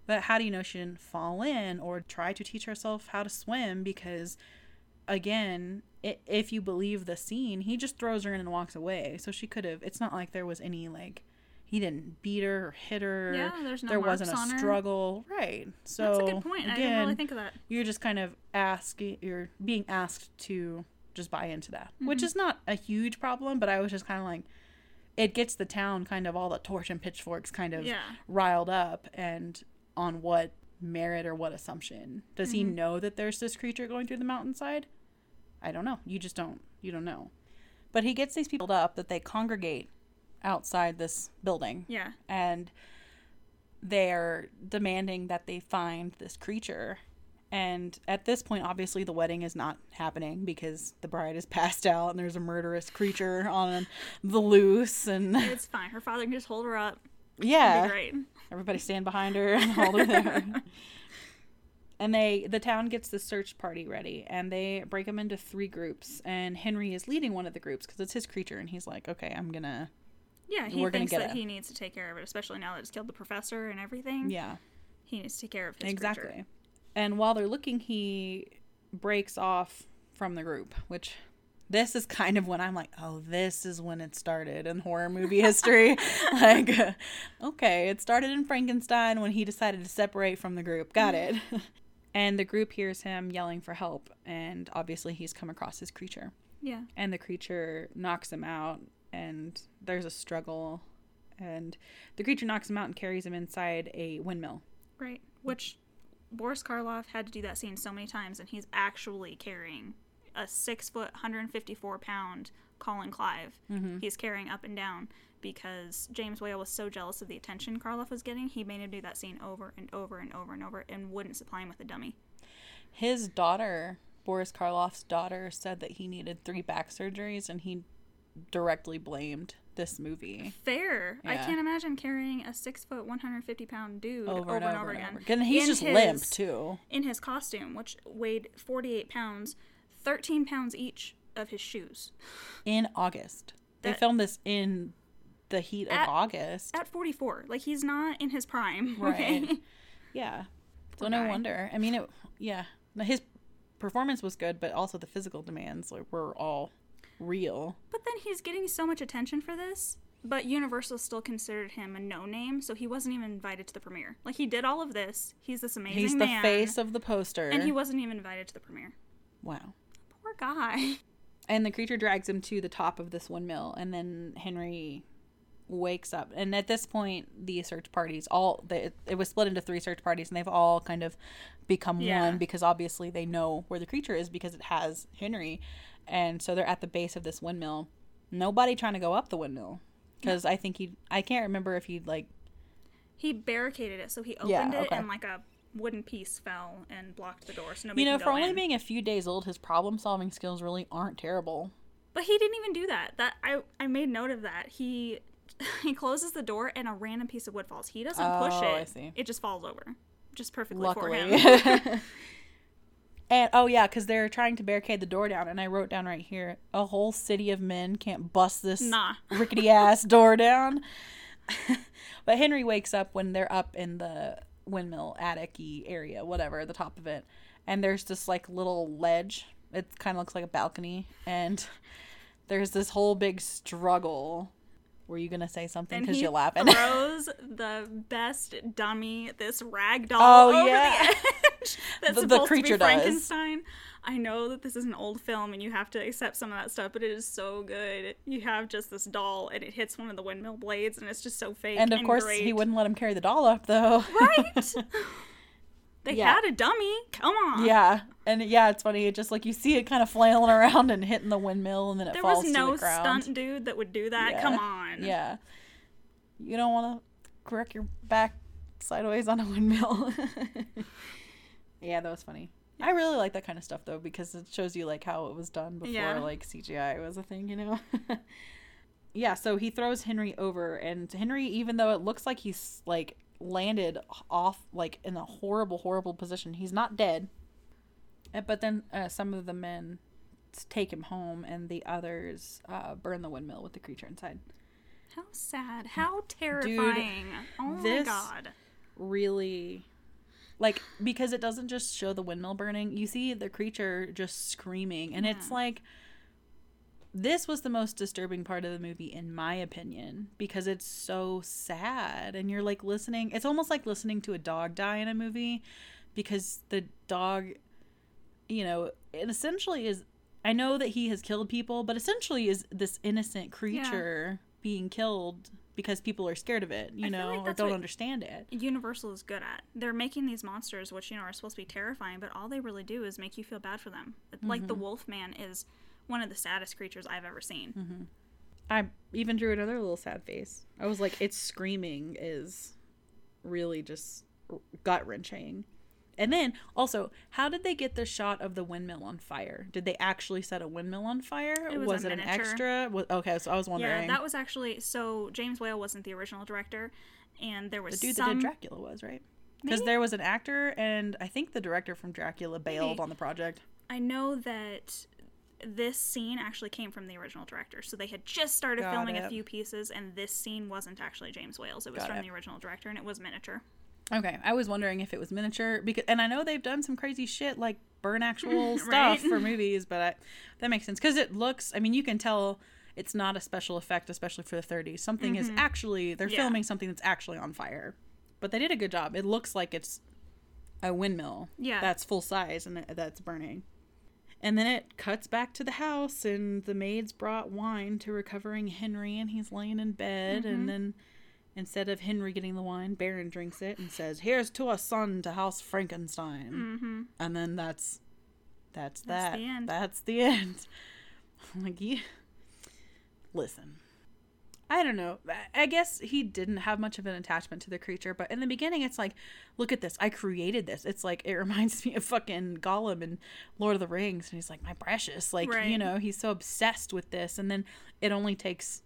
But how do you know she didn't fall in or try to teach herself how to swim because again, i if you believe the scene, he just throws her in and walks away. So she could have. It's not like there was any like he didn't beat her or hit her. Yeah, there's no there wasn't a on her. struggle, right? So That's a good point. I didn't really think of that. you're just kind of asking. You're being asked to just buy into that, which Mm-hmm. is not a huge problem. But I was just kind of like, it gets the town kind of all the torch and pitchforks kind of Yeah. riled up and on what merit or what assumption does he Mm-hmm. know that there's this creature going through the mountainside i don't know you just don't you don't know but he gets these people up that they congregate outside this building Yeah. and they're demanding that they find this creature and at this point obviously the wedding is not happening because the bride is [LAUGHS] passed out and there's a murderous creature on the loose and It's fine. Her father can just hold her up. Yeah be great. Everybody stand behind her and hold her there. and they, the town gets the search party ready, and they break them into three groups. And Henry is leading one of the groups because it's his creature, and he's like, "Okay, I'm gonna, Yeah, he We're gonna thinks get that it. he needs to take care of it, especially now that it's killed the professor and everything. yeah, He needs to take care of his exactly." creature. And while they're looking, he breaks off from the group, which this is kind of when I'm like, oh, this is when it started in horror movie history. [LAUGHS] like, okay, it started in Frankenstein when he decided to separate from the group. Got it. Mm-hmm. [LAUGHS] and the group hears him yelling for help, and obviously he's come across his creature. Yeah. And the creature knocks him out, and there's a struggle. And the creature knocks him out and carries him inside a windmill. Right. Which Boris Karloff had to do that scene so many times, and he's actually carrying a six foot, 154 pound Colin Clive. Mm-hmm. He's carrying up and down because James Whale was so jealous of the attention Karloff was getting. He made him do that scene over and over and over and over and wouldn't supply him with a dummy. His daughter, Boris Karloff's daughter, said that he needed three back surgeries and he directly blamed this movie Fair. I can't imagine carrying a six foot, 150 pound dude over, and over, again. again. And he's in just his- limp too. In his costume, which weighed 48 pounds, 13 pounds each of his shoes. In August, they filmed this in the heat of At- August. At 44. Like, he's not in his prime. [LAUGHS] Right. Okay? yeah, so no wonder. I mean, it. Yeah, his performance was good, but also the physical demands like, were all real. But then he's getting so much attention for this. But Universal still considered him a no name, so he wasn't even invited to the premiere. Like he did all of this. He's this amazing He's the man, face of the poster. and he wasn't even invited to the premiere. wow. Poor guy. And the creature drags him to the top of this windmill, and then Henry wakes up. And at this point, the search parties all they, it was split into three search parties, and they've all kind of become Yeah. one because obviously they know where the creature is because it has Henry, and so they're at the base of this windmill. Nobody trying to go up the windmill because I think he I can't remember if he'd like He barricaded it, so he opened Yeah, it okay. and like a wooden piece fell and blocked the door, so nobody you know for only in. being a few days old, his problem solving skills really aren't terrible. But he didn't even do that. That I I made note of that. He [LAUGHS] he closes the door and a random piece of wood falls. He doesn't push Oh, it. I see. It just falls over. Just perfectly for him. [LAUGHS] [LAUGHS] and oh yeah, because they're trying to barricade the door down, and I wrote down right here: a whole city of men can't bust this Nah. rickety ass door down. but Henry wakes up when they're up in the windmill attic area, whatever, the top of it, and there's this like little ledge. It kind of looks like a balcony, and [LAUGHS] there's this whole big struggle. Were you gonna say something because you're laughing? throws the best dummy, this rag doll, Oh, over yeah. the [LAUGHS] edge. That's The- the creature be does. Frankenstein. I know that this is an old film and you have to accept some of that stuff, but it is so good. You have just this doll and it hits one of the windmill blades and it's just so fake. and of course, great. he wouldn't let him carry the doll up though. Right? [LAUGHS] [LAUGHS] they Yeah. had a dummy. Come on. Yeah, and yeah, it's funny. It just like you see it kind of flailing around and hitting the windmill, and then it There falls was no to the ground. stunt dude that would do that. Yeah. Come on. Yeah, you don't want to correct your back sideways on a windmill. [LAUGHS] yeah, that was funny. I really like that kind of stuff though because it shows you like how it was done before Yeah. like CGI was a thing, you know. [LAUGHS] yeah, so he throws Henry over, and Henry, even though it looks like he's like landed off like in a horrible, horrible position, he's not dead. Uh, But then uh, some of the men take him home, and the others uh, burn the windmill with the creature inside. How sad. How terrifying. oh this- my god. Really, like because it doesn't just show the windmill burning; you see the creature just screaming, and it's like this was the most disturbing part of the movie, in my opinion, because it's so sad, and you're like listening. It's almost like listening to a dog die in a movie, because the dog, you know, it essentially is. I know that he has killed people, but essentially is this innocent creature being killed because people are scared of it, you I know, like or don't understand it. Universal is good at. They're making these monsters, which you know are supposed to be terrifying, but all they really do is make you feel bad for them. Like Mm-hmm. the Wolf Man is one of the saddest creatures I've ever seen. Mm-hmm. I even drew another little sad face. I was like, its screaming is really just gut wrenching. And then also, how did they get the shot of the windmill on fire? Did they actually set a windmill on fire? It was a it an extra? Was, okay, so I was wondering. Yeah, that was actually so. James Whale wasn't the original director, and there was the dude some. that did Dracula was right. Because there was an actor, and I think the director from Dracula bailed Maybe. on the project. I know that this scene actually came from the original director, so they had just started Got filming a few pieces, and this scene wasn't actually James Whale's. It was Got from it. the original director, and it was miniature. Okay, I was wondering if it was miniature because, and I know they've done some crazy shit like burn [LAUGHS] actual stuff Right. for [LAUGHS] movies, but I, that makes sense because it looks. I mean, you can tell it's not a special effect, especially for the 30s. Something is mm-hmm. actually they're Yeah. filming something that's actually on fire, but they did a good job. It looks like it's a windmill. Yeah. that's full size and uh, that's burning. And then it cuts back to the house, and the maids brought wine to recovering Henry, and he's laying in bed. Mm-hmm. And then instead of Henry getting the wine, Baron drinks it and says, "Here's to a son to House Frankenstein." Mm-hmm. And then that's that's, That's that. the end. That's the end. I'm [LAUGHS] like, you listen. I don't know. I- guess he didn't have much of an attachment to the creature, but in the beginning, it's like, look at this. I created this. It's like, it [LAUGHS] reminds me of fucking Gollum in Lord of the Rings. And he's like, my precious. Like, you know, he's so obsessed with this. And then it only takes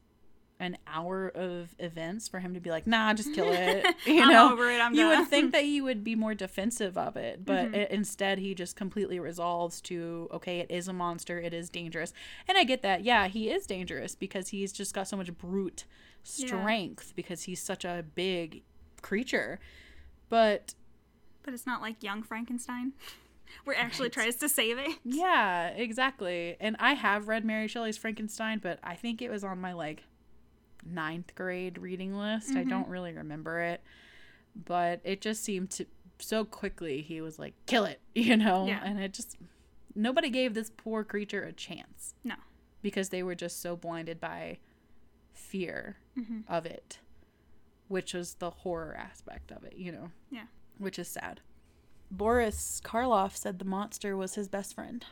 an hour of events for him to be like, nah, just kill [LAUGHS] it. You I'm know, over it, I'm you would think that [LAUGHS] he would be more defensive of it, but Mm-hmm. i- instead he just completely resolves to, okay, it is a monster, it is dangerous, and I get that. Yeah, he is dangerous because he's just got so much brute Yeah. strength because he's such a big creature, but But it's not like young Frankenstein, [LAUGHS] where it actually tries to save it. yeah, exactly. And I have read Mary Shelley's Frankenstein, but I think it was on my like ninth grade reading list. I don't really remember it, but it just seemed to so quickly he was like, kill it, [LAUGHS] you know? Yeah. And it just, nobody gave this poor creature a chance No. because they were just so blinded by fear Mm-hmm. of it, which was the horror aspect of it, you know? Yeah. Which is sad. Boris Karloff said the monster was his best friend.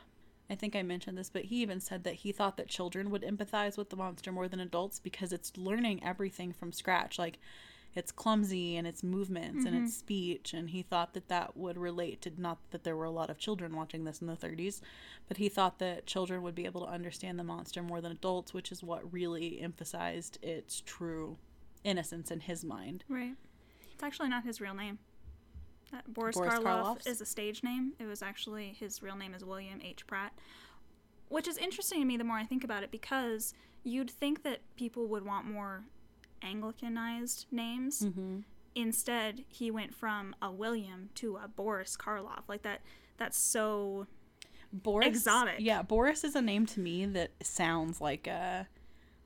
I think I mentioned this, but he even said that he thought that children would empathize with the monster more than adults because it's learning everything from scratch. Like, it's clumsy and its movements and mm-hmm. its speech, and he thought that that would relate to not that there were a lot of children watching this in the 30s, but he thought that children would be able to understand the monster more than adults, which is what really emphasized its true innocence in his mind. Right. It's actually not his real name. Uh, Boris, Boris Karloff Karloff's? is a stage name. It was actually his real name is William H. Pratt, which is interesting to me the more I think about it because you'd think that people would want more Anglicanized names. Mm-hmm. Instead, he went from a William to a Boris Karloff. Like that. That's so. Boris Exotic. Yeah, Boris is a name to me that sounds like a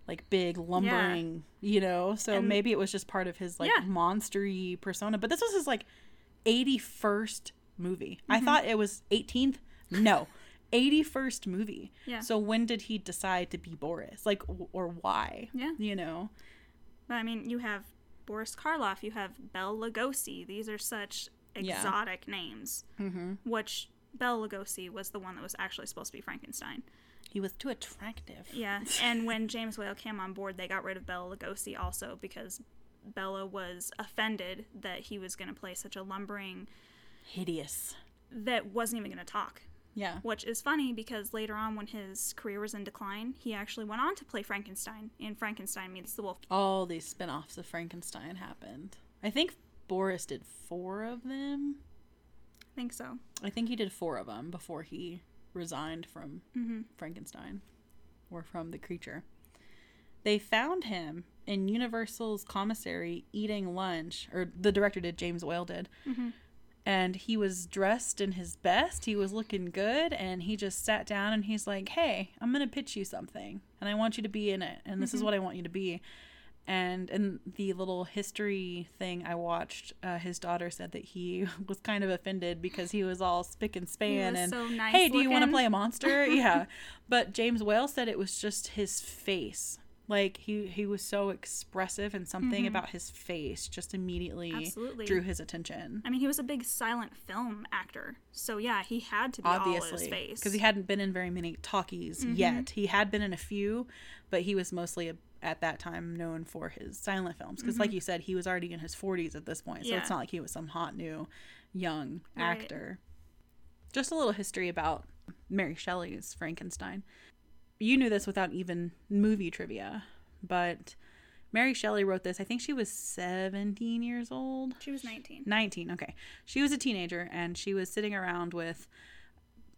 like big lumbering, you know. So And- maybe it was just part of his like Yeah. monstery persona. But this was his like 81st movie. Mm-hmm. I thought it was 18th. No. [LAUGHS] 81st movie. Yeah. So when did he decide to be Boris? Like or why? Yeah. You know. I mean, you have Boris Karloff. You have Bela Lugosi. These are such Yeah. exotic names. Mm-hmm. Which Bela Lugosi was the one that was actually supposed to be Frankenstein. He was too attractive. Yeah, and when [LAUGHS] James Whale came on board, they got rid of Bela Lugosi also because Bela was offended that he was going to play such a lumbering Hideous. that wasn't even going to talk. Yeah. Which is funny because later on, when his career was in decline, he actually went on to play Frankenstein in Frankenstein Meets the Wolf. All these spin-offs of Frankenstein happened. I think Boris did 4 of them. I think so. I think he did four of them before he resigned from hmm Frankenstein or from the creature. They found him in Universal's commissary eating lunch, or the director did, James Whale did. Mhm. And he was dressed in his best. He was looking good. And he just sat down and he's like, Hey, I'm going to pitch you something. And I want you to be in it. And this is what I want you to be. And in the little history thing I watched, uh, his daughter said that he [LAUGHS] was kind of offended because he was all spick and span was and so nice hey, do you want to play a monster? yeah. [LAUGHS] But James Whale said it was just his face. Like he he was so expressive and something about his face just immediately Mm-hmm. Absolutely. drew his attention. I mean, he was a big silent film actor, so yeah, he had to be all his Obviously, face. Mm-hmm. because he hadn't been in very many talkies yet. He had been in a few, but he was mostly a, at that time known for his silent films. Because, like you said, he was already in his forties at this point, so it's Mm-hmm. Not like he was some hot new young Right. actor. Just a little history about Mary Shelley's Frankenstein. You knew this without even movie trivia, but Mary Shelley wrote this. I think she was 17 years old. she was 19. 19, okay. She was a teenager and she was sitting around with,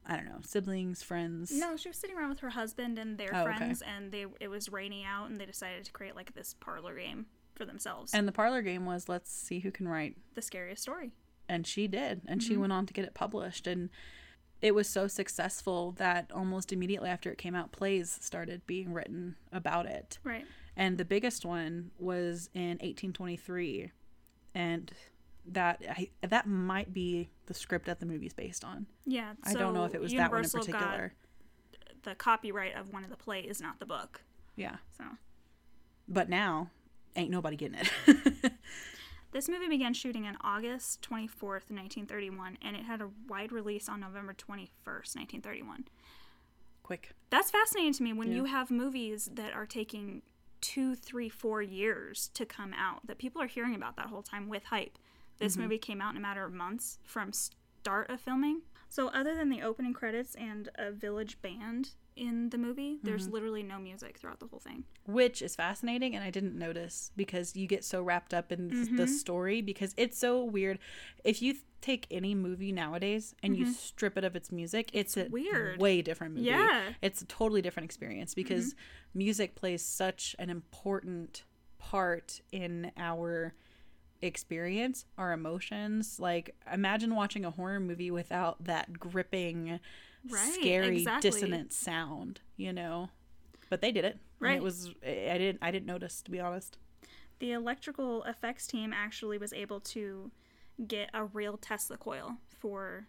I don't know, siblings, friends. No, she was sitting around with her husband and their Oh, okay. friends, and they it was raining out, and they decided to create like this parlor game for themselves. And the parlor game was let's see who can write. the scariest story. And she did. And Mm-hmm. she went on to get it published. And it was so successful that almost immediately after it came out, plays started being written about it. Right. and the biggest one was in 1823 and that I, that might be the script that the movie's based on Yeah. i don't know if it was that one in Universal particular The copyright of one of the plays, not the book. yeah So but now ain't nobody getting it [LAUGHS] this movie began shooting on August 24th, 1931, and it had a wide release on November 21st, 1931. quick That's fascinating to me when Yeah. you have movies that are taking two, three, four years to come out that people are hearing about that whole time with hype. This Mm-hmm. movie came out in a matter of months from start of filming. So other than the opening credits and a village band in the movie, there's Mm-hmm. literally no music throughout the whole thing. which is fascinating and i didn't notice because you get so wrapped up in th- the mm-hmm. story because it's so weird if you th- take any movie nowadays and you mm-hmm. strip it of its music it's, a weird. way different movie Yeah. it's a totally different experience because mm-hmm. music plays such an important part in our experience our emotions like imagine watching a horror movie without that gripping Right, scary exactly. dissonant sound you know but they did it. And Right. it was I didn't I didn't notice to be honest. The electrical effects team actually was able to get a real Tesla coil for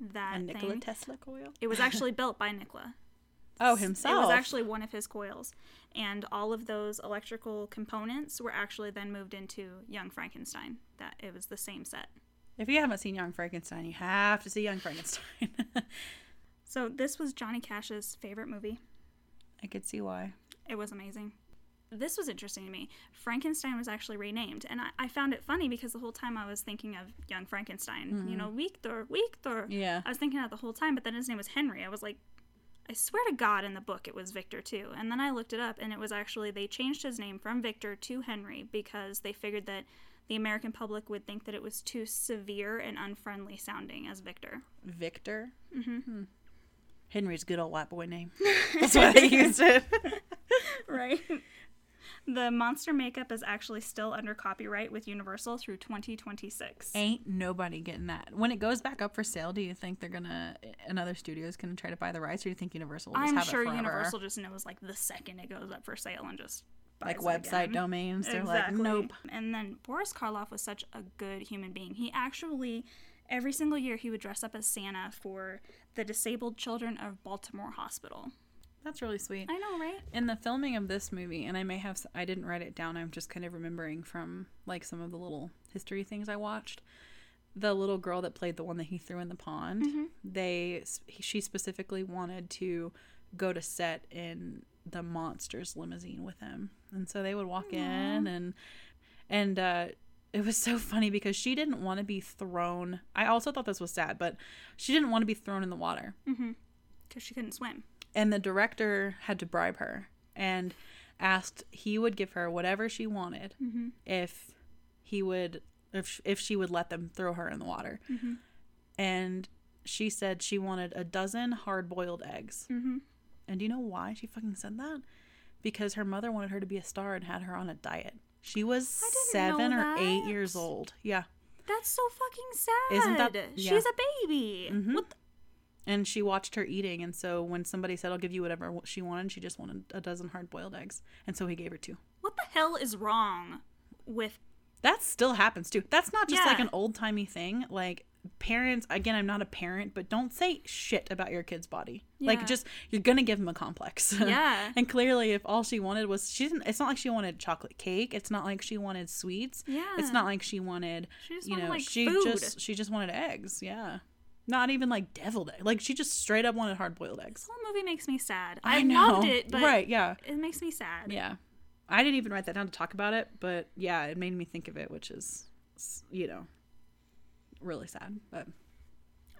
that And Nikola thing. Tesla coil. It was actually [LAUGHS] built by Nikola. Oh, himself. It was actually one of his coils, and all of those electrical components were actually then moved into Young Frankenstein. That it was the same set. If you haven't seen Young Frankenstein, you have to see Young Frankenstein. [LAUGHS] So this was Johnny Cash's favorite movie. I could see why. It was amazing. This was interesting to me. Frankenstein was actually renamed, and I, I found it funny because the whole time I was thinking of young Frankenstein. You know, Victor, Victor. Yeah. I was thinking that the whole time, but then his name was Henry. I was like, I swear to God, in the book it was Victor too. And then I looked it up, and it was actually they changed his name from Victor to Henry because they figured that the American public would think that it was too severe and unfriendly sounding as Victor. Victor. Mm-hmm. Henry's good old white boy name. [LAUGHS] That's why they used it. [LAUGHS] right. The monster makeup is actually still under copyright with Universal through 2026. Ain't nobody getting that. When it goes back up for sale, do you think they're gonna another studio's gonna try to buy the rights, or do you think Universal will just I'm have sure it forever? Universal just knows like the second it goes up for sale and just like website again. domains, they're Exactly. like, nope. And then Boris Karloff was such a good human being. He actually every single year he would dress up as Santa for the disabled children of Baltimore Hospital. That's really sweet. I know, right? In the filming of this movie, and I may have, I didn't write it down. I'm just kind of remembering from like some of the little history things I watched. The little girl that played the one that he threw in the pond, they, s- he- she specifically wanted to go to set in the monsters limousine with him, and so they would walk in and and uh, it was so funny because she didn't want to be thrown. I also thought this was sad, but she didn't want to be thrown in the water. Mm-hmm. Because she couldn't swim. and the director had to bribe her and asked he would give her whatever she wanted mm-hmm. if he would if if she would let them throw her in the water. Mm-hmm. And she said she wanted a dozen hard-boiled eggs. And do you know why she fucking said that? Because her mother wanted her to be a star and had her on a diet she was seven or eight years old yeah That's so fucking sad. Isn't that- yeah. Mm-hmm. She's a baby. What the- and she watched her eating and so when somebody said i'll give you whatever she wanted she just wanted a dozen hard-boiled eggs and so he gave her two what the hell is wrong with that still happens too that's not just like an old-timey thing like parents again i'm not a parent but don't say shit about your kid's body like just you're gonna give them a complex [LAUGHS] Yeah. and clearly if all she wanted was she didn't it's not like she wanted chocolate cake it's not like she wanted sweets Yeah. it's not like she wanted She just you wanted, know like, she food. just she just wanted eggs yeah not even like deviled egg like she just straight up wanted hard-boiled eggs This whole movie makes me sad. I I, know. loved it, but Right, yeah. it makes me sad. Yeah. I didn't even write that down to talk about it, but yeah, it made me think of it, which is, you know, really sad. But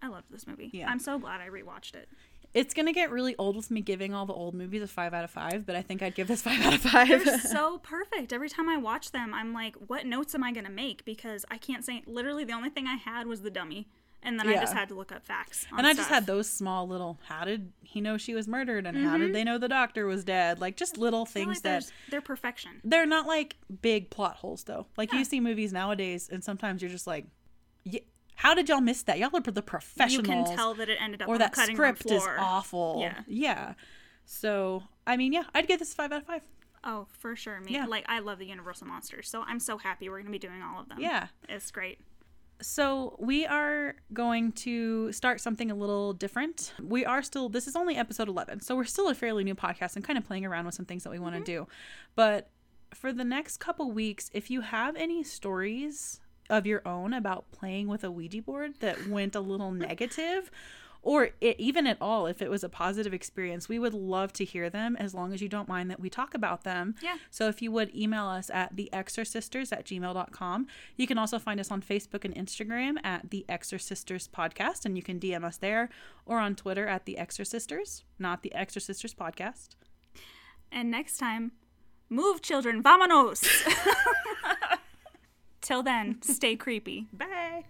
I loved this movie. Yeah. I'm so glad I rewatched it. it's going to get really old with me giving all the old movies a five out of five, but I think I'd give this five out of five. They're [LAUGHS] so perfect. Every time I watch them, I'm like, what notes am I going to make? Because I can't say, literally, the only thing I had was the dummy. And then I just had to look up facts. on and I just had those small little, how did he know she was murdered and how did mm-hmm. they know the doctor was dead? Like just little things like that they're perfection. they're not like big plot holes though. Like Yeah. you see movies nowadays and sometimes you're just like, yeah, how did y'all miss that? Y'all are the professional. You can tell that it ended up or that the cutting room script is awful. Yeah. Yeah. So, I mean, yeah, I'd give this a 5 out of 5. Oh, for sure. Me, Yeah. like I love the Universal monsters, so I'm so happy we're gonna be doing all of them. Yeah. it's great. So, we are going to start something a little different. We are still, this is only episode 11. So, we're still a fairly new podcast and kind of playing around with some things that we want to mm-hmm. do. But for the next couple weeks, if you have any stories of your own about playing with a Ouija board that went a little negative, or it, even at all, if it was a positive experience, we would love to hear them as long as you don't mind that we talk about them. Yeah. So if you would email us at the theexorcisters at gmail.com. You can also find us on Facebook and Instagram at The Exorcisters Podcast, and you can DM us there or on Twitter at The Exorcisters, not The Exorcisters Podcast. And next time, move, children, vamonos. [LAUGHS] Till then, stay creepy. Bye.